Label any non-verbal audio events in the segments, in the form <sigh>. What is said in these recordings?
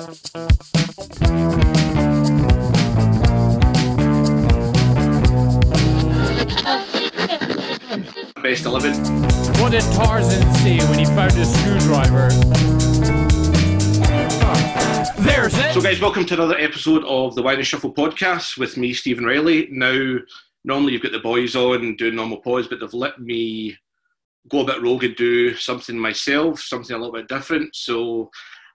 Best 11. What did Tarzan see when he found his screwdriver? There's it. So, guys, welcome to another episode of the Wine and Shuffle podcast with me, Stephen Riley. Now, normally you've got the boys on doing normal pods, but they've let me go a bit rogue and do something myself, something a little bit different. So,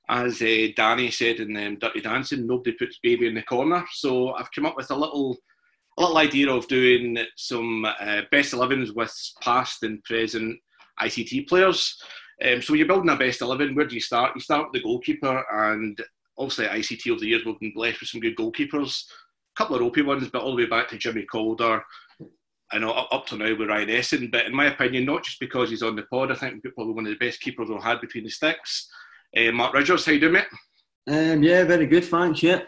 as uh, Danny said in um, Dirty Dancing, nobody puts baby in the corner. So, I've come up with a little a little idea of doing some uh, best 11s with past and present ICT players. Um, so, you're building a best 11, where do you start? You start with the goalkeeper, and obviously, ICT over the years, we've been blessed with some good goalkeepers. A couple of ropey ones, but all the way back to Jimmy Calder, I know up, to now with Ryan Esson, but in my opinion, not just because he's on the pod, I think probably one of the best keepers we've had between the sticks. Uh, Mark Ridgers, how you doing, mate? Um, yeah, very good, thanks. Yeah.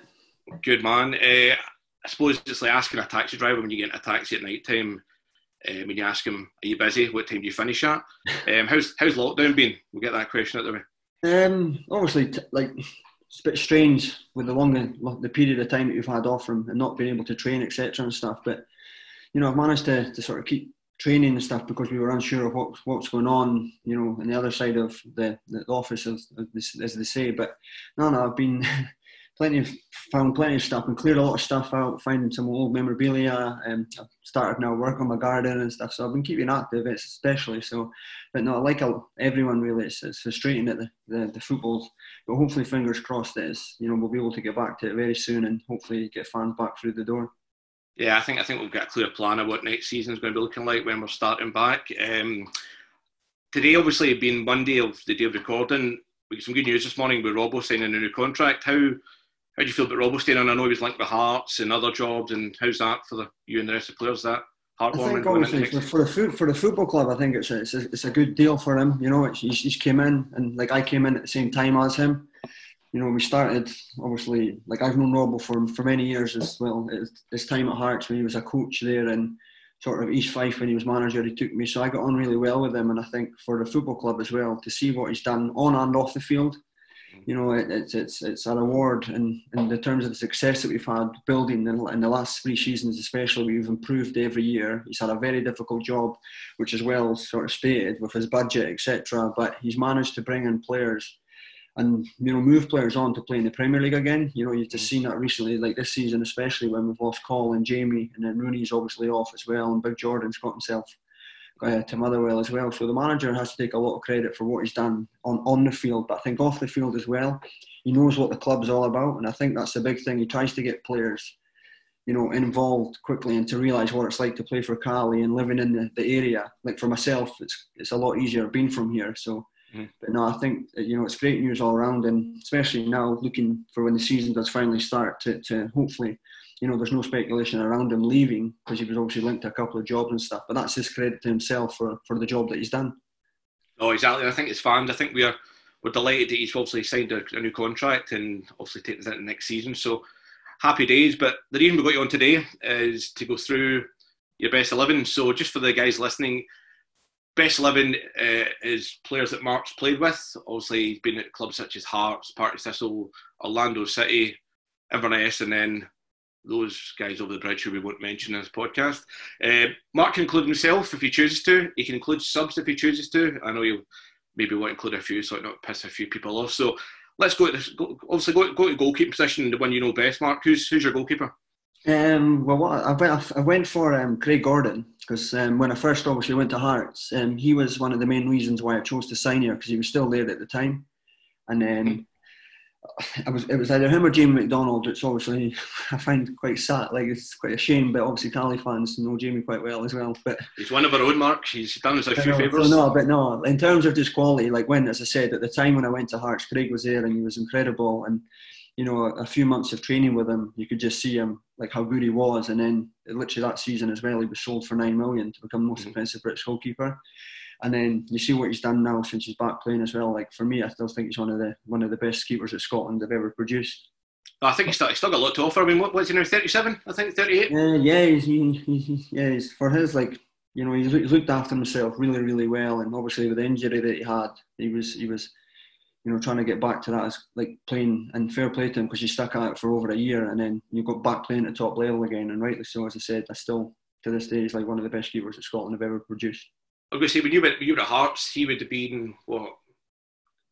Good man. Uh, I suppose it's like asking a taxi driver when you get in a taxi at night time. Uh, when you ask him, "Are you busy? What time do you finish at?" <laughs> Um, how's how's lockdown been? We'll get that question out of the way. Um, obviously, t- like it's a bit strange with the longer the period of time that you've had off from and not being able to train, etc. and stuff. But you know, I've managed to, to sort of keep training and stuff because we were unsure of what, what's going on, you know, on the other side of the, the office, as, as they say. But no, no, I've been <laughs> plenty of found plenty of stuff and cleared a lot of stuff out, finding some old memorabilia. And um, I've started now work on my garden and stuff, so I've been keeping active, especially. So, but no, like everyone really, it's, it's frustrating at the, the, the football, but hopefully, fingers crossed, that you know we'll be able to get back to it very soon and hopefully get fans back through the door. Yeah, I think I think we've got a clear plan of what next season is going to be looking like when we're starting back. Um, today, obviously, being Monday of the day of recording, we got some good news this morning with Robbo signing a new contract. How how do you feel about Robbo staying on? I know he was linked with Hearts and other jobs, and how's that for the, you and the rest of the players? That heartwarming. I think obviously for the for the football club, I think it's a, it's a, it's a good deal for him. You know, he's, he's came in and like I came in at the same time as him you know, we started obviously like I've known Robbo for for many years as well. His time at Hearts when he was a coach there and sort of East Fife when he was manager, he took me. So I got on really well with him, and I think for the football club as well to see what he's done on and off the field, you know, it, it's it's it's a reward. And in the terms of the success that we've had building in, in the last three seasons, especially, we've improved every year. He's had a very difficult job, which is well sort of stated with his budget, etc. But he's managed to bring in players and you know move players on to play in the Premier League again. You know you've just seen that recently, like this season especially when we've lost Coll and Jamie, and then Rooney's obviously off as well, and Big Jordan's got himself uh, to Motherwell as well. So the manager has to take a lot of credit for what he's done on on the field, but I think off the field as well. He knows what the club's all about, and I think that's the big thing. He tries to get players. You know, involved quickly and to realise what it's like to play for Cali and living in the, the area. Like for myself, it's it's a lot easier being from here. So Mm-hmm. But no, I think you know it's great news all around, and especially now looking for when the season does finally start to, to hopefully, you know, there's no speculation around him leaving because he was obviously linked to a couple of jobs and stuff. But that's his credit to himself for, for the job that he's done. Oh, exactly. I think it's fans. I think we are we're delighted that he's obviously signed a, a new contract and obviously us into next season. So happy days. But the reason we got you on today is to go through your best eleven. So just for the guys listening best 11 uh, is players that Mark's played with. Obviously, he's been at clubs such as Hearts, Partick Thistle, Orlando City, Inverness, and then those guys over the bridge who we won't mention in this podcast. Uh, Mark can include himself if he chooses to. He can include subs if he chooses to. I know he'll maybe want to include a few so it not piss a few people off. So let's go to this. Go, obviously, go, go to goalkeeping position, the one you know best. Mark, who's who's your goalkeeper? Um, well, what, I went I went for um, Craig Gordon because um, when I first obviously went to Hearts, um, he was one of the main reasons why I chose to sign here because he was still there at the time, and then I was it was either him or Jamie McDonald. It's obviously <laughs> I find quite sad, like it's quite a shame, but obviously Cali fans know Jamie quite well as well. But he's one of our own, Mark. He's done us a few favours. No, but no, in terms of just quality, like when, as I said, at the time when I went to Hearts, Craig was there and he was incredible, and you know, a few months of training with him, you could just see him like how good he was. And then literally that season as well, he was sold for nine million to become the most mm. expensive British goalkeeper. And then you see what he's done now since he's back playing as well. Like for me, I still think he's one of the one of the best keepers that Scotland have ever produced. I think he's still, he's still got a lot to offer. I mean, what, what's he now? Thirty-seven, I think, thirty-eight. Yeah, yeah, he's, he, he, yeah, he's, for his like you know he's, he's looked after himself really, really well. And obviously with the injury that he had, he was he was you know, trying to get back to that as like playing and fair play to him because you stuck at it for over a year and then you got back playing at top level again. And rightly so, as I said, I still to this day he's like one of the best keepers that Scotland have ever produced. I was going to say when you went when you were at Hearts, he would have been what a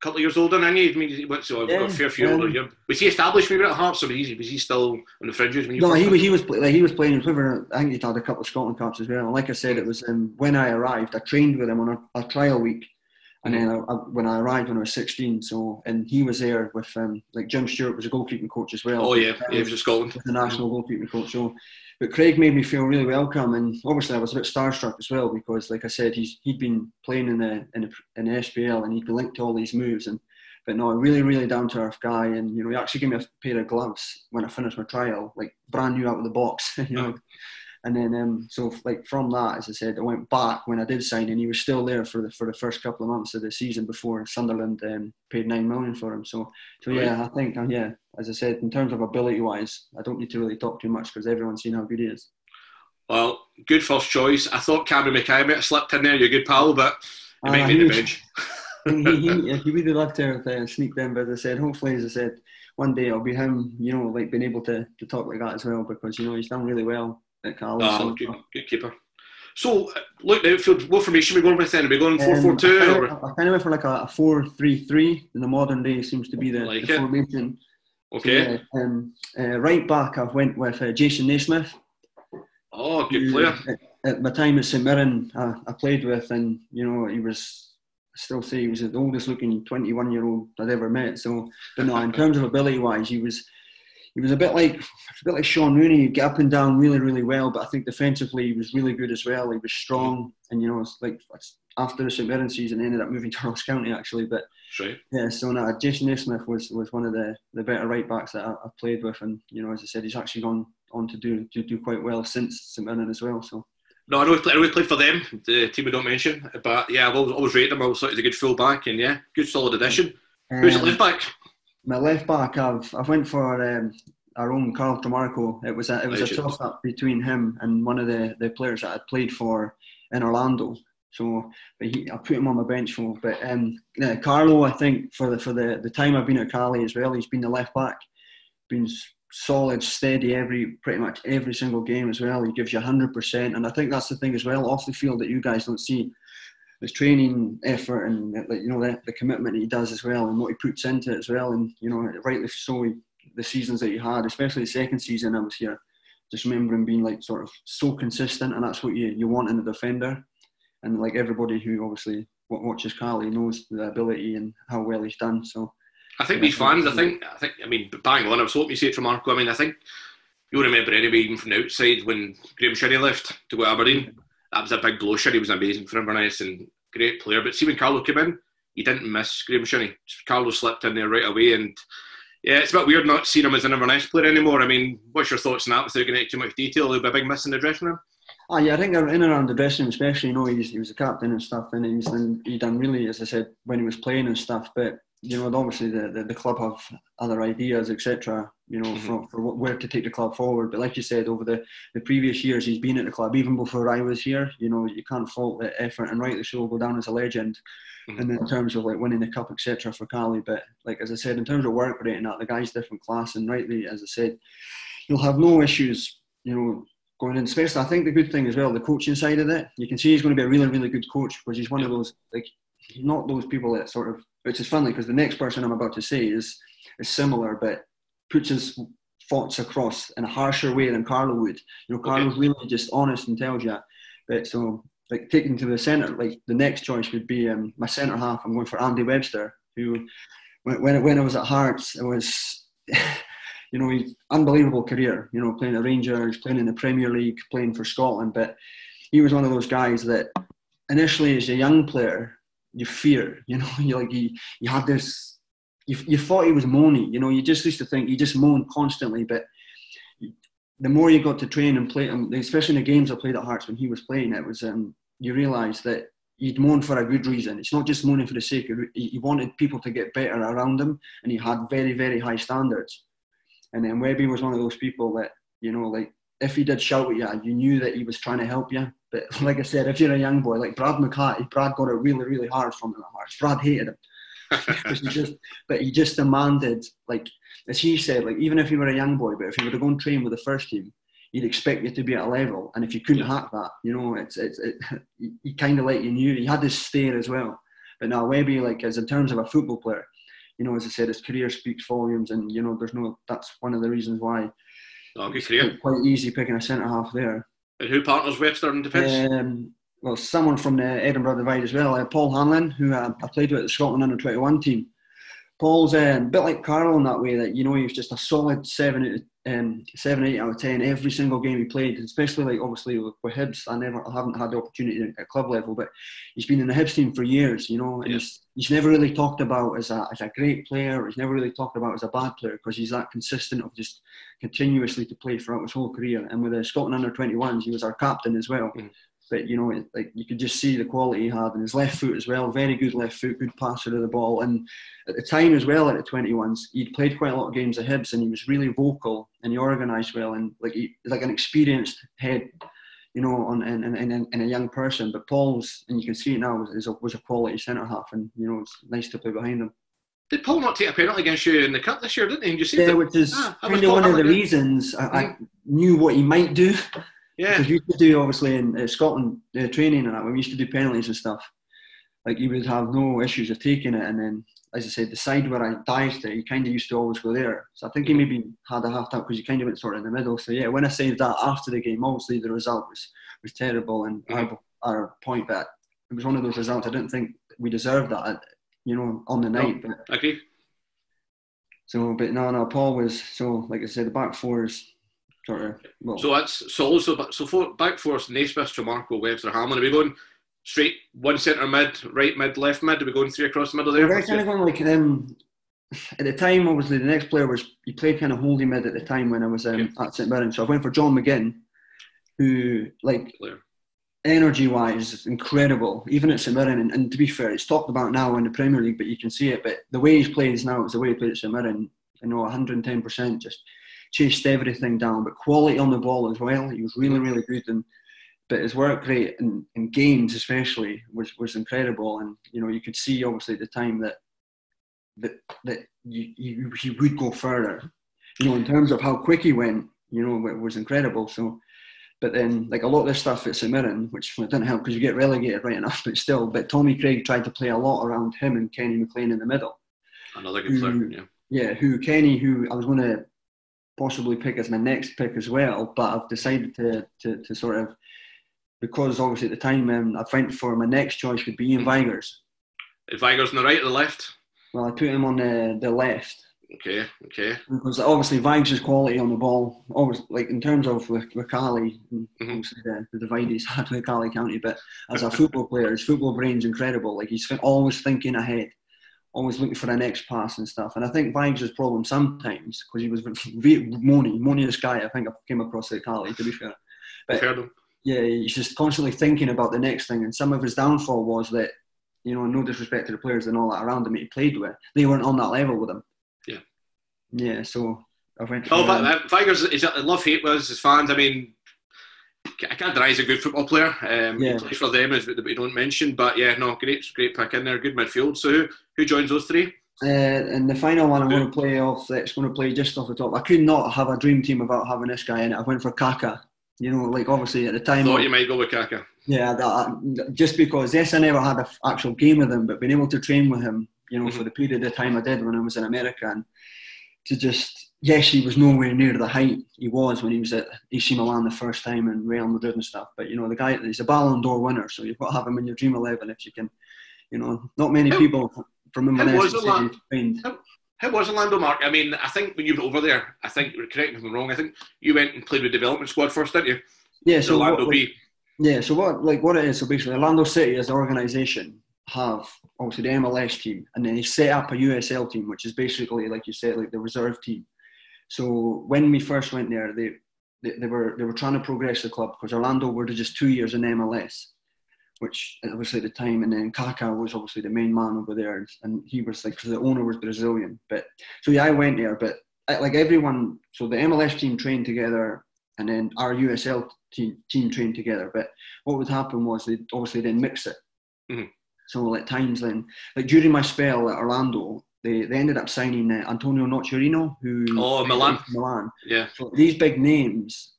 couple of years older than you. I mean, he went so Yeah, a fair few um, older. Yeah. Was he established when you were at Hearts, or was he, was he still on the fringes when you? No, he was he was like he was playing. Was playing I think he'd had a couple of Scotland caps as well. And like I said, it was um, when I arrived. I trained with him on a, a trial week, and then I, I, when I arrived when I was 16, so and he was there with um, like Jim Stewart was a goalkeeping coach as well. Oh yeah, yeah, he was at Scotland. the national goalkeeping coach. So, but Craig made me feel really welcome, and obviously I was a bit starstruck as well because, like I said, he's he'd been playing in the in the, in the SPL and he'd been linked to all these moves, and but no, a really really down to earth guy, and you know he actually gave me a pair of gloves when I finished my trial, like brand new out of the box, <laughs> you know. And then, um, so like from that, as I said, I went back when I did sign, and he was still there for the for the first couple of months of the season before Sunderland um, paid nine million for him. So, so yeah, I think, uh, yeah, as I said, in terms of ability wise, I don't need to really talk too much because everyone's seen how good he is. Well, good first choice. I thought Cameron Mackay might have slipped in there. You're a good pal, but he might Ah, be he the bench. he, he, he <laughs> really loved to have uh, sneaked in, but as I said, hopefully, as I said, one day it'll be him, you know, like being able to, to talk like that as well because, you know, he's done really well at Carlos. Oh, good, good keeper. So, uh, look, the outfield, what formation are we going with then? Are we going 4 Um, 4 2? I kind of- I kind of went for like a, a 4 3 3 in the modern day, seems to be the, Like the formation. So, Okay. yeah, um, uh, right back, I went with uh, Jason Naismith. Oh, good who, player. At, at my time at St Mirren, I, I played with, and you know, he was. I still say he was the oldest looking 21 year old I'd ever met. So, but no, in <laughs> terms of ability wise, he was. He was a bit like a bit like Shaun Rooney. He'd get up and down really, really well, but I think defensively he was really good as well. He was strong, and you know, it's like after the St Mirren season, he ended up moving <laughs> to Ross County actually. But Right. yeah, so no, Jason Naismith was, was one of the, the better right backs that I, I've played with, and you know, as I said, he's actually gone on to do to do quite well since St Mirren as well. So No, I know I know he played for them, the team we don't mention. But yeah, I've always, always rated him. I always thought he was a good full back, and yeah, good solid addition. Who's at Um, left back? My left back, I've I went for um, our own Carl Tremarco. It was a, it was a toss up between him and one of the, the players that I'd played for in Orlando. So, but he, I put him on my bench for. But um, yeah, Carlo, I think for the for the, the time I've been at Cali as well, he's been the left back, been solid, steady every pretty much every single game as well. He gives you hundred percent, and I think that's the thing as well off the field that you guys don't see. His training effort and like you know the, the commitment he does as well, and what he puts into it as well, and you know rightly so. He, the seasons that he had, especially the second season I was here, just remember him being like sort of so consistent, and that's what you, you want in a defender. And like everybody who obviously watches Cali knows the ability and how well he's done. So I think these fans, I think, I think, I mean, bang on. I was hoping you see it from Marco. I mean, I think you'll remember anyway, even from the outside, when Graham Shinnie left to go to Aberdeen. That was a big blow. Shinnie was amazing for Inverness and great player. But see, when Carlo came in, he didn't miss Graham Shinnie. Carlo slipped in there right away, and yeah, it's a bit weird not seeing him as an Inverness player anymore. I mean, what's your thoughts on that? Without getting into too much detail, he'll be a big miss in the dressing room. Ah, yeah, I think in and around the dressing room, especially, you know, he's, he was a captain and stuff, and he's done, he done really, as I said, when he was playing and stuff. But you know, obviously the, the, the club have other ideas, etc. You know, for, for where to take the club forward. But like you said, over the, the previous years, he's been at the club even before I was here. You know, you can't fault the effort, and rightly so, go down as a legend. Mhm. And in terms of like winning the cup, etc. for Cali, but like as I said, in terms of work rate and that, the guy's different class, and rightly, as I said, you'll have no issues. You know, going in. Especially, I think the good thing as well, the coaching side of it, you can see he's going to be a really, really good coach because he's one of those like not those people that sort of. Which is funny because the next person I'm about to say is is similar, but puts his thoughts across in a harsher way than Carlo would. You know, Okay. Carlo's really just honest and tells you. But so, like taking to the centre, like the next choice would be um, my centre half. I'm going for Andy Webster, who when when, when I was at Hearts, it was. <laughs> You know, he's unbelievable career. You know, playing at Rangers, playing in the Premier League, playing for Scotland. But he was one of those guys that initially, as a young player, you fear. <laughs> You know, you like you, you had this. You, you thought he was moaning, You know, you just used to think he just moaned constantly. But the more you got to train and play, and especially in the games I played at Hearts when he was playing, it was um, you realise that he'd moan for a good reason. It's not just moaning for the sake of he wanted people to get better around him, and he had very, very high standards. And then Webby was one of those people that you know, like if he did shout at you, you knew that he was trying to help you. But <laughs> like I said, if you're a young boy like Brad McCarthy, Brad got it really, really hard from him at Hearts. Brad hated him. <laughs> he just, but he just demanded, like as he said, like even if you were a young boy, but if you were to go and train with the first team, he'd expect you to be at a level, and if you couldn't hack that, you know, it's it's it, <laughs> he kind of let you knew. He had this stare as well. But now Webby, like as in terms of a football player, you know, as I said, his career speaks volumes, and you know, there's no. That's one of the reasons why. Oh, good career. Quite easy picking a centre half there. And who partners Webster in defence? Um, well, someone from the Edinburgh Divide as well, uh, Paul Hanlon, who uh, I played with the Scotland under 21 team. Paul's um, a bit like Carl in that way that you know he was just a solid seven, um, seven, eight out of ten every single game he played. Especially like obviously with, with Hibs, I never, I haven't had the opportunity at club level, but he's been in the Hibs team for years, you know, and yeah. he's, he's never really talked about as a as a great player. He's never really talked about as a bad player because he's that consistent of just continuously to play throughout his whole career. And with the Scotland under 21s, he was our captain as well. Mm but you know, like you could just see the quality he had, and his left foot as well, very good left foot, good passer of the ball. And at the time as well, at the 21s, he'd played quite a lot of games at Hibs, and he was really vocal and he organised well, and like he, like an experienced head, you know, on in, in, in, a young person. But Paul's, and you can see it now, was, a, was a quality centre half, and you know, it's nice to play behind him. Did Paul not take a penalty against you in the cup this year, didn't he? you see yeah, which is ah, kind of one of the reasons I, I, knew what he might do. Yeah. Because we used to do obviously in uh, Scotland uh, training and that when we used to do penalties and stuff, like you would have no issues of taking it, and then as I said, the side where I dived it, he kind of used to always go there. So I think he maybe had a half time because he kind of went sort of in the middle. So yeah, when I saved that after the game, obviously the result was was terrible and mm-hmm. our, point that it was one of those results I didn't think we deserved that, you know, on the night. No, but, okay. So, but no, no, Paul was so like I said, the back four is sort of. Well, so that's so also so for back four Naismith, Tremarco, Webster, Hamlin. Are we going straight one centre mid, right mid, left mid? Are we going three across the middle there? We're kind of going like um, at the time. Obviously, the next player was he played kind of holding mid at the time when I was um, yeah. at St Mirren. So I went for John McGinn, who like. Energy wise, is incredible, even at St Mirren. And, and, to be fair, it's talked about now in the Premier League, but you can see it. But the way he's plays now is the way he played at St Mirren. You know, 110%. Just chased everything down, but quality on the ball as well. He was really, really good, and but his work rate in, in games especially was was incredible. And you know, you could see obviously at the time that that that you, you, he would go further. You know, in terms of how quick he went, you know, it was incredible. So. But then, like a lot of this stuff at St Mirren, which didn't help because you get relegated right enough, but still. But Tommy Craig tried to play a lot around him and Kenny McLean in the middle. Another good player, yeah. Yeah, who Kenny, who I was going to possibly pick as my next pick as well. But I've decided to, to, to sort of, because obviously at the time um, I went for my next choice would be Ian Vigurs. Vigurs on the right or the left? Well, I put him on the, the left. Okay, okay. Because obviously Vigurs' quality on the ball, always like in terms of with, with Cali, mm-hmm. obviously the, the divide he's <laughs> had with Cali County, but as a football player, his football brain's incredible. Like he's always thinking ahead always looking for the next pass and stuff. And I think Vigurs' problem sometimes, because he was very moany, moaniest guy I think I came across at Cali, to be fair. But, yeah, he's just constantly thinking about the next thing. And some of his downfall was that, you know, no disrespect to the players and all that around him he played with, they weren't on that level with him. Yeah. Yeah, so I went. Oh, but, Vigurs, is love hate was his fans. I mean, I can't deny he's a good football player. Um, yeah. He plays for them, as we don't mention. But yeah, no, great, great pick in there. Good midfield. So who, who joins those three? Uh, and the final one I'm going to play off, That's going to play just off the top. I could not have a dream team without having this guy in it. I went for Kaka. You know, like obviously at the time. Thought you might go with Kaka. Yeah, that, just because yes, I never had an actual game with him, but being able to train with him, you know, mm-hmm. for the period of time I did when I was in America, and to just yes, he was nowhere near the height he was when he was at AC Milan the first time and Real Madrid and stuff. But you know, the guy he's a Ballon d'Or winner, so you've got to have him in your dream eleven if you can. You know, not many how, people from Inverness. How, how, how was Orlando, Mark? I mean, I think when you were over there, I think correct me if I'm wrong. I think you went and played with development squad first, didn't you? Yeah. So Orlando what, B. Yeah. So what, like, what it is? So basically, Orlando City as an organisation have obviously the MLS team, and then they set up a USL team, which is basically like you said, like the reserve team. So when we first went there, they, they, they were they were trying to progress the club because Orlando were just two years in MLS, which obviously at the time, and then Kaka was obviously the main man over there, and he was like because the owner was Brazilian. But so yeah, I went there, but uh, like everyone, so the MLS team trained together, and then our USL team team trained together. But what would happen was they obviously then mix it. Mm-hmm. So at times then, like during my spell at Orlando, they, they ended up signing uh, Antonio Nocerino, who Oh, Milan. Milan. Yeah. So these big names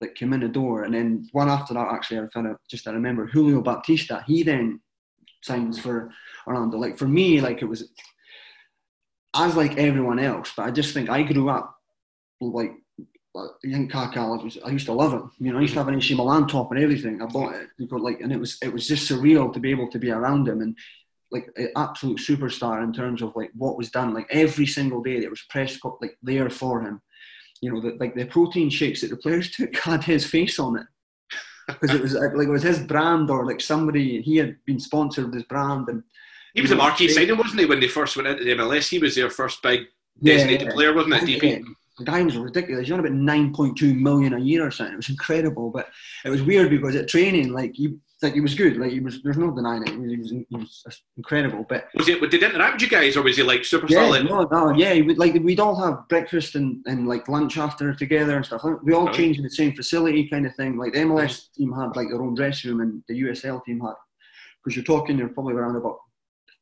that came in the door, and then one after that, actually, I kind of just I remember Julio Baptista. He then signs for Orlando. Like for me, like it was as like everyone else, but I just think I grew up like. I think Kaká. I, was, I used to love him. You know, I used to have an AC Milan top and everything. I bought it because like, and it was it was just surreal to be able to be around him and like an absolute superstar in terms of like what was done. Like every single day, there was press like there for him. You know, the, like the protein shakes that the players <laughs> took had his face on it because it was uh, like it was his brand or like somebody he had been sponsored with his brand and He was a marquee signing, wasn't he, when they first went into the MLS? He was their first big designated yeah. player, wasn't it? Yeah. DP. the guy was ridiculous. He's on about nine point two million a year or something. It was incredible, but it was weird because at training, like he like he was good. Like he was, there's no denying it. He was, he was, he was incredible, but. Was it? Did he interact with you guys, or was he like super Yeah, solid? no, no, yeah. Like we'd all have breakfast and, and like lunch after together and stuff. We all Right. changed in the same facility, kind of thing. Like the MLS team had like their own dressing room, and the USL team had because you're talking, you're probably around about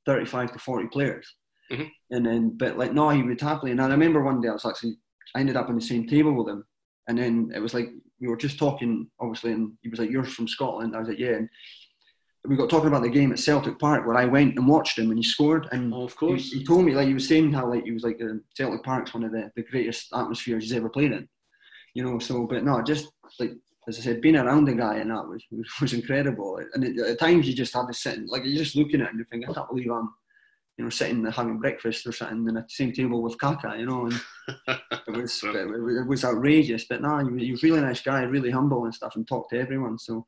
thirty-five to forty players. Mhm. And then, but like no, he would happily. And I remember one day I was actually I ended up on the same table with him, and then it was like we were just talking, obviously, and he was like, "You're from Scotland." I was like, "Yeah." And we got talking about the game at Celtic Park where I went and watched him and he scored and Oh, of course. he told me like he was saying how like he was like uh, Celtic Park's one of the, the greatest atmospheres he's ever played in, you know. So, but no, just like as I said, being around the guy and that was <laughs> was incredible. And it, at times you just had to sit and, like you're just looking at him and you think I can't believe I'm you know sitting having breakfast or sitting at the same table with Kaka, you know. And <laughs> it was it, it was outrageous. But no, he was, he was a really nice guy, really humble and stuff, and talked to everyone. So.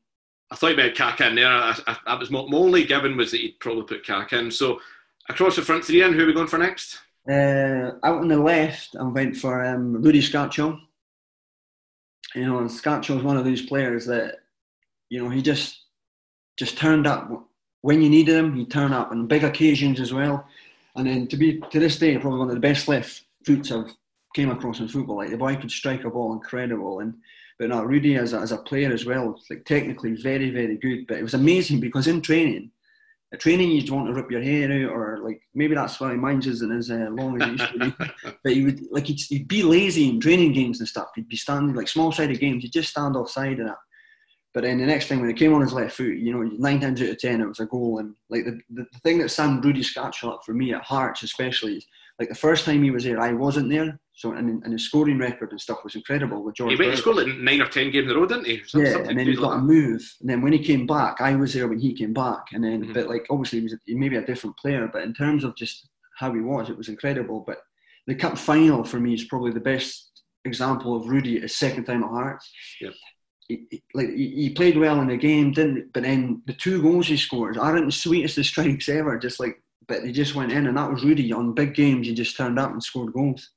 I thought you had Kaka in there. I, was my, my only given was that he'd probably put Kaka in. So across the front three, and who are we going for next? Uh, out on the left, I went for um, Rudy Skácel. You know, and Skácel is one of those players that, you know, he just just turned up when you needed him. He turned up on big occasions as well. And then to be to this day, probably one of the best left foots I've came across in football. Like the boy could strike a ball incredible, and but now Rudy as a, as a player as well, like technically very very good. But it was amazing because in training, at training you don't want to rip your hair out or like maybe that's why mine's isn't as uh, long as it used to be. <laughs> but he would like he'd, he'd be lazy in training games and stuff. He'd be standing like small sided games. He'd just stand offside and that. But then the next thing when he came on his left foot, you know, nine times out of ten it was a goal. And like the, the, the thing that Sam Rudy Skácel up for me at Hearts especially is like the first time he was there, I wasn't there. So and, and his scoring record and stuff was incredible with George. He went to score like nine or ten games in a row, didn't he? Some- Yeah, something and then he got like a move. And then when he came back, I was there when he came back. And then, Mhm. but like obviously he was maybe a different player, but in terms of just how he was, it was incredible. But the cup final for me is probably the best example of Rudy his second time at Hearts. Yep. He, he- like he, he played well in the game, didn't? But then the two goals he scored aren't the sweetest of strikes ever. Just like, but they just went in, and that was Rudy on big games. He just turned up and scored goals.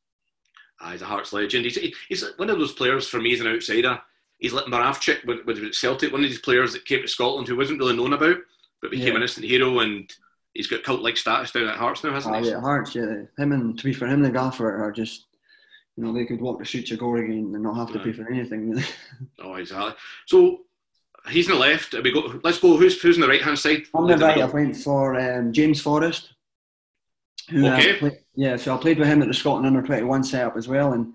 Ah, he's a Hearts legend. He's, he's one of those players for me as an outsider. He's like Moravčík with, he at Celtic, one of these players that came to Scotland who wasn't really known about, but became Yeah. an instant hero and he's got cult like status down at Hearts now, hasn't Ah, he? yeah, Hearts, yeah. Him and to be for him, the gaffer are just, you know, they could walk the streets of Gorgie and not have to pay for anything. Really. <laughs> Oh, exactly. So he's on the left. We go. Let's go. Who's who's on the right hand side? On the right, I went for um, James Forrest. Who, uh, Okay. play- yeah, so I played with him at the Scotland under twenty one setup as well, and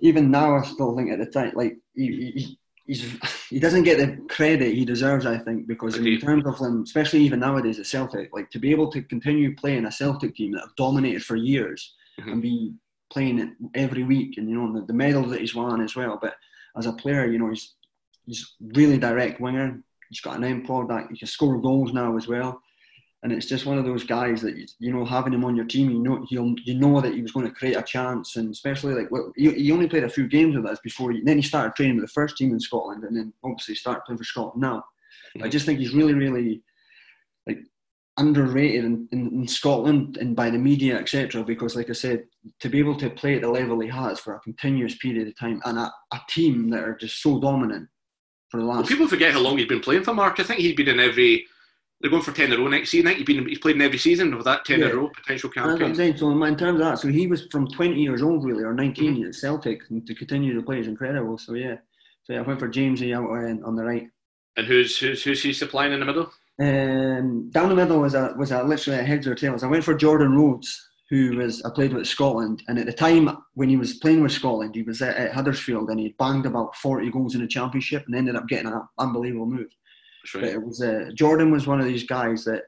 even now I still think at the time, like he, he, he's he doesn't get the credit he deserves, I think, because in terms of them, especially even nowadays at Celtic, like to be able to continue playing a Celtic team that have dominated for years Mhm. and be playing it every week, and you know the, the medals that he's won as well. But as a player, you know he's he's really direct winger. He's got an end product. He can score goals now as well. And it's just one of those guys that you, you know having him on your team, you know he'll you know that he was going to create a chance, and especially like well, he, he only played a few games with us before. He, then he started training with the first team in Scotland, and then obviously started playing for Scotland now. I just think he's really really like underrated in, in, in Scotland and by the media etc. Because like I said, to be able to play at the level he has for a continuous period of time and a, a team that are just so dominant for the last. Well, people forget how long he's been playing for Mark. I think he's been in every. They're going for ten in a row next season. I think he's been he's played in every season with that ten in a row potential campaign. saying. So in terms of that, so he was from 20 years old really, or 19 Mhm. at Celtic, and to continue to play is incredible. So yeah, so yeah, I went for Jamesy out on, on the right. And who's who's who's he supplying in the middle? Um, down the middle was a was a literally a heads or tails. I went for Jordan Rhodes, who was I played with Scotland, and at the time when he was playing with Scotland, he was at, at Huddersfield and he banged about forty goals in the championship and ended up getting an unbelievable move. That's But it was uh, Jordan was one of these guys that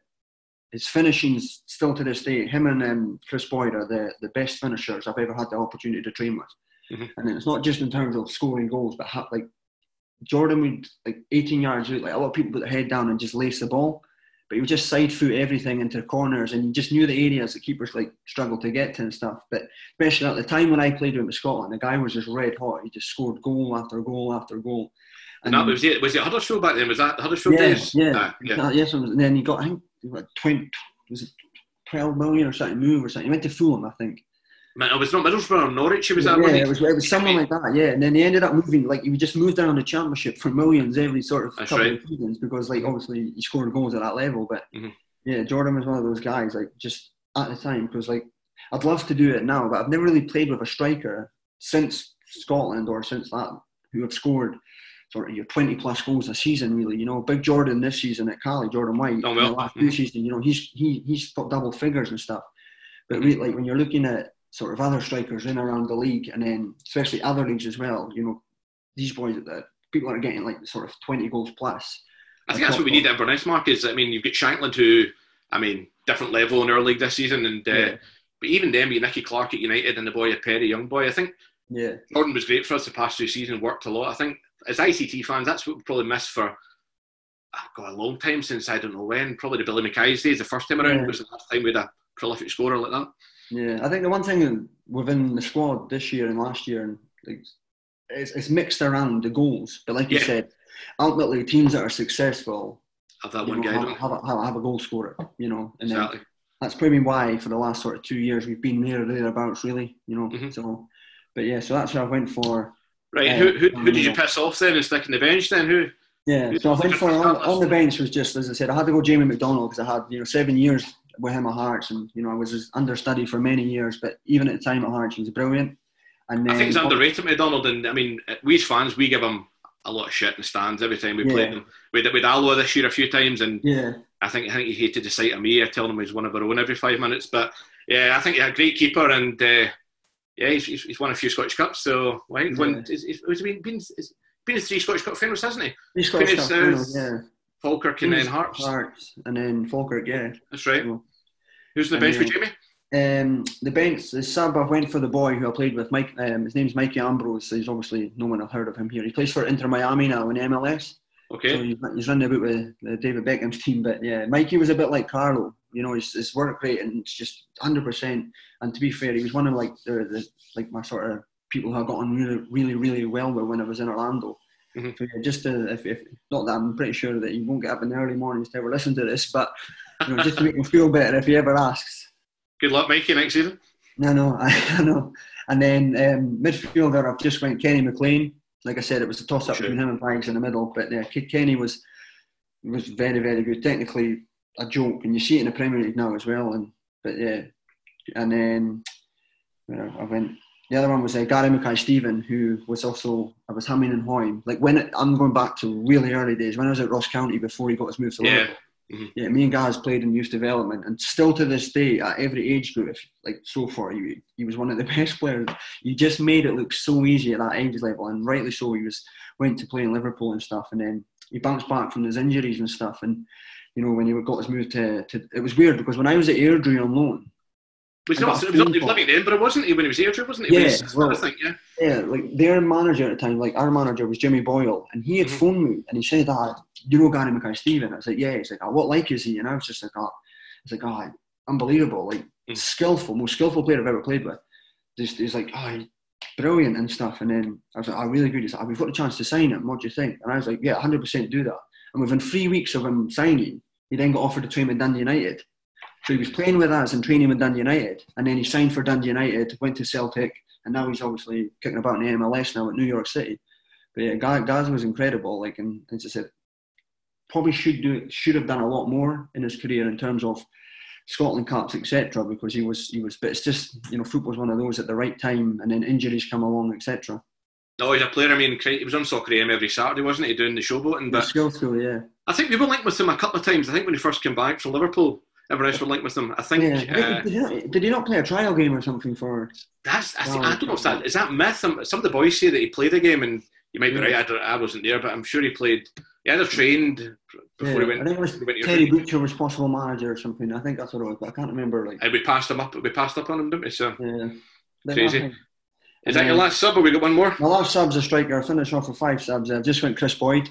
his finishing's still to this day. Him and um, Kris Boyd are the, the best finishers I've ever had the opportunity to train with. Mhm. And it's not just in terms of scoring goals, but ha- like Jordan would like 18 yards out. Like a lot of people put their head down and just lace the ball, but he would just side foot everything into corners, and you just knew the areas that keepers like struggle to get to and stuff. But especially at the time when I played with Scotland, the guy was just red hot. He just scored goal after goal after goal. And that was it. Was it Huddersfield back then? Was that Huddersfield yeah, days? Yeah, Ah, yeah. Yes, it was- and then he got, I think, what, 20, was it 12 million or something move or something. He went to Fulham, I think. Man, it was not Middlesbrough or Norwich. It was yeah, that. wasn't it was, it was someone like that, yeah. And then he ended up moving, like, he just moved down the championship for millions every sort of That's couple right. of seasons because, like, obviously he scored goals at that level. But Mhm. yeah, Jordan was one of those guys, like, just at the time, because, like, I'd love to do it now, but I've never really played with a striker since Scotland or since that who have scored sort of your 20 plus goals a season, really. You know, Big Jordan this season at Cali, Jordan White, Oh, in well. the last few seasons, you know, he's he he's got double figures and stuff. But really, like when you're looking at sort of other strikers in and around the league, and then especially other leagues as well, you know, these boys that people are getting like sort of 20 goals plus. I think that's what we need at Inverness, Mark. Is I mean, you've got Shankland, who I mean, different level in our league this season, and uh, Yeah. but even then, with Nicky Clark at United and the boy at Perry, young boy, I think Yeah, Jordan was great for us the past two seasons. Worked a lot. I think as ICT fans, that's what we probably missed for. I've got a long time since I don't know when. Probably the Billy Mackay's days. The first time around Yeah. was the last time we had a prolific scorer like that. Yeah. I think the one thing within the squad this year and last year, and like, it's, it's mixed around the goals. But like you said, ultimately teams that are successful Have that one know, guy. have, have, a, have, a, goal scorer, you know, and Exactly. that's probably why for the last sort of two years we've been there or thereabouts, really, you know. Mhm. So, but yeah, so that's what I went for. Right. Uh, who, who, who did you um, piss off then and stick in the bench then? Who? Yeah, so I went for on, on the bench was just as I said, I had to go Jamie McDonald because I had you know seven years with him at Hearts, and you know I was his understudy for many years. But even at the time at Hearts, he was brilliant. And then I think he's underrated, McDonald. And I mean, we as fans, we give him a lot of shit in the stands every time we Yeah. play him. We did with Alloa this year a few times, and Yeah, I think I think he hated the sight of me. I telling him he's one of our own every five minutes. But yeah, I think he's a great keeper, and uh, yeah, he's, he's, he's won a few Scottish Cups. So I think when Yeah. he's, he's, he's been been he's been three Scottish Cup finals, hasn't he? got Finished stuff. as- Yeah, Falkirk and then Hearts. Hearts, and then Falkirk. Yeah. That's right. So, Who's the and bench for Jamie? Um, the bench, the sub, I went for the boy who I played with. Mike, um, his name's Mikey Ambrose. He's obviously no one have heard of him here. He plays for Inter Miami now in MLS. So Okay. he's, he's running about with the David Beckham's team. But yeah, Mikey was a bit like Carlo. You know, his, his work rate and it's just 100%. And to be fair, he was one of like the, the like my sort of people who I got on really, really, really well with when I was in Orlando. Mhm. So yeah, just to, if, if not that I'm pretty sure that you won't get up in the early mornings to ever listen to this, but you know, just to make him feel better if he ever asks. Good luck, Mikey, next season. No, no, <laughs> I, I know. And then um, midfielder, I've just went Kenny McLean. Like I said, it was a toss up Sure. between him and Banks in the middle. But yeah, Ke- Kenny was was very, very good. Technically, a joke, and you see it in the Premier League now as well. And but yeah, and then where I went. The other one was uh, Gary Mackay Steven, who was also I was humming and hawing. Like when it, I'm going back to really early days when I was at Ross County before he got his move to Yeah. Liverpool. Mhm. Yeah, me and Gaz played in youth development, and still to this day, at every age group, if, like so far, he, he was one of the <laughs> best players. You just made it look so easy at that age level, and rightly so. He was went to play in Liverpool and stuff, and then he bounced back from his injuries and stuff. And you know, when he got his move to, to it was weird because when I was at Airdrie on loan, Was not, a he was, phone he was living in Edinburgh, wasn't he, when he was here, wasn't he? Yeah, was- well- I think, yeah. yeah, like their manager at the time, like our manager was Jimmy Boyle, and he had Mhm. phoned me and he said, "Ah, you know Gary Mackay Steven?" I was like, "Yeah." He's like, oh, "What like is he?" And I was just like, "Oh, it's like, oh, unbelievable, like Mm. skillful, most skillful player I've ever played with." Just he's like, "Oh, brilliant and stuff." And then I was like, "Oh, really good." He's like, oh, "We've got a chance to sign him. What do you think?" And I was like, "Yeah, hundred percent, do that." And within three weeks of him signing, he then got offered to train with Dundee United. So he was playing with us and training with Dundee United, and then he signed for Dundee United, went to Celtic, and now he's obviously kicking about in the MLS now at New York City. But yeah, Gaz, was incredible. Like, and as I said, probably should do should have done a lot more in his career in terms of Scotland Cups, etc. Because he was he was, but it's just you know football's one of those at the right time, and then injuries come along, etc. No, he's a player. I mean, he was on Soccer AM every Saturday, wasn't he, doing the showboating? But But skillful, yeah, I think we were linked with him a couple of times. I think when he first came back from Liverpool, everyone else were linked with him. I think. Yeah. Uh, did, he not, did he not play a trial game or something for? that's. I, think, Well, I don't know if that is that myth. Um, Some of the boys say that he played a game, and you might be Yeah. right. I, I wasn't there, but I'm sure he played. He either trained before Yeah, he went. I think it was went Terry Europe. Butcher was possible manager or something. I think that's what it was, but I can't remember. Like, And we passed him up. We passed up on him, didn't we? So yeah. Crazy. Is that your last sub, or we got one more? My last sub's a striker. I finished off with five subs. I just went Kris Boyd.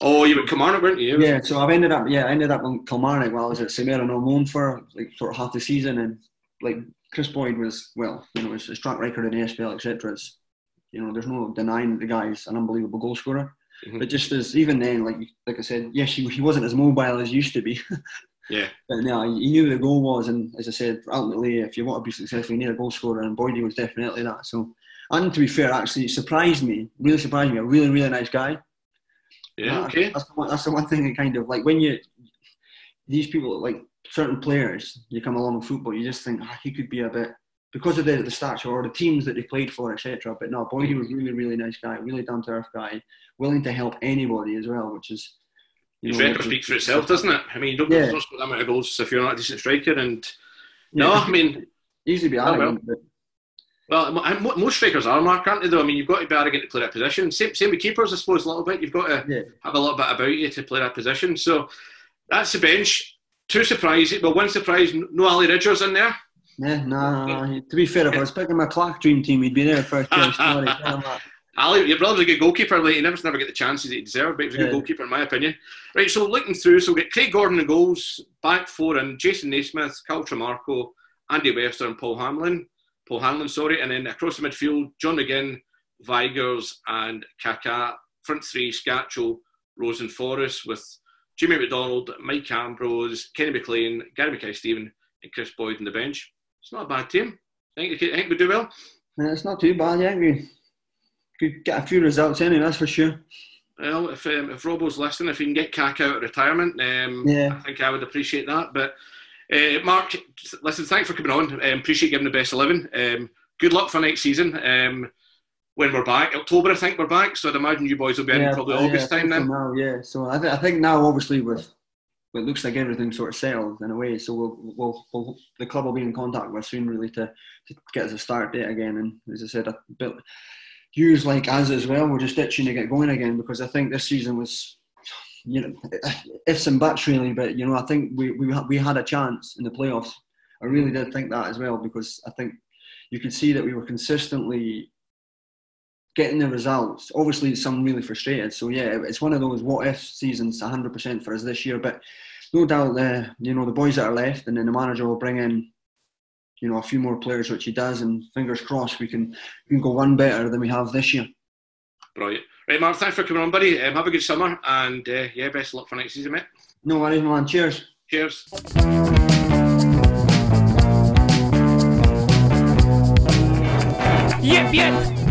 Oh, you went Kilmarnock, weren't you? Yeah, so I've ended up yeah, I ended up in Kilmarnock while I was at St Mirren on loan for like sort of half the season and like Kris Boyd was well, you know, his, his track record in the SPL, etc. It's you know, there's no denying the guy's an unbelievable goal scorer. Mhm. But just as even then, like like I said, yes, he, he wasn't as mobile as he used to be. <laughs> Yeah. But no, he knew the goal was, and as I said, ultimately, if you want to be successful, you need a goal scorer, and Boydie was definitely that. So, and to be fair, actually, it surprised me, really surprised me. A really, really nice guy. Yeah. Okay. That's the, one, that's the one thing that kind of like when you these people like certain players you come along in football, you just think ah, he could be a bit because of the, the stature or the teams that they played for, etc. But no, boy, he was really, really nice guy, really down to earth guy, willing to help anybody as well, which is you His know, record speaks for itself, doesn't it? I mean, you don't, Yeah. score that amount of goals if you're not a decent striker. And Yeah, no, I mean, easily be Oh, well. but well, mo- most strikers are, Mark, aren't they? Though I mean, you've got to be arrogant to play that position. Same, same with keepers, I suppose, a little bit. You've got to yeah. have a little bit about you to play that position. So that's the bench. Two surprises. Well, one surprise, no Ali Ridgers in there. Yeah, nah, nah, nah. To be fair, if I was picking my Clark dream team, he'd be there first choice. <laughs> Sorry, tell him that. Ali, your brother's a good goalkeeper. Like, he never never get the chances that he deserved, but he was a good Yeah. goalkeeper in my opinion. Right, so looking through, so we get Craig Gordon in goals, back four and Jason Naismith, Cal Tremarco, Andy Webster, and Paul Hamlin. Paul Hanlon, sorry, and then across the midfield, John McGinn, Vigurs, and Kaká. Front three, Skácel, Rhodes and Forrest, with Jimmy McDonald, Mike Ambrose, Kenny McLean, Gary Mackay Steven, and Kris Boyd on the bench. It's not a bad team. I think, I think we do well. Yeah, it's not too bad, yeah. We could get a few results anyway, that's for sure. Well, if um, if Robo's listening, if he can get Cack out of retirement, um, Yeah. I think I would appreciate that. But uh, Mark, listen, thanks for coming on. Um, appreciate giving the best eleven. Um, good luck for next season. Um, when we're back, October, I think we're back. So I'd imagine you boys will be in probably yeah, August I time then. Now, yeah, so I, th- I think now, obviously, with it looks like everything sort of settled in a way. So we'll, we'll, we'll the club will be in contact with us soon, really, to, to get us a start date again. And as I said, a bit use like us as well. We're just itching to get going again because I think this season was. You know, ifs and buts really, but you know, I think we we we had a chance in the playoffs. I really did think that as well because I think you could see that we were consistently getting the results. Obviously, some really frustrated. So yeah, it's one of those what if seasons, 100% for us this year. But no doubt, the you know the boys that are left, and then the manager will bring in, you know, a few more players, which he does, and fingers crossed we can we can go one better than we have this year. Brilliant. Right, Mark, thanks for coming on, buddy. Um, have a good summer, and uh, yeah, best of luck for next season, mate. No worries, man. Cheers. Cheers. Yep, yep.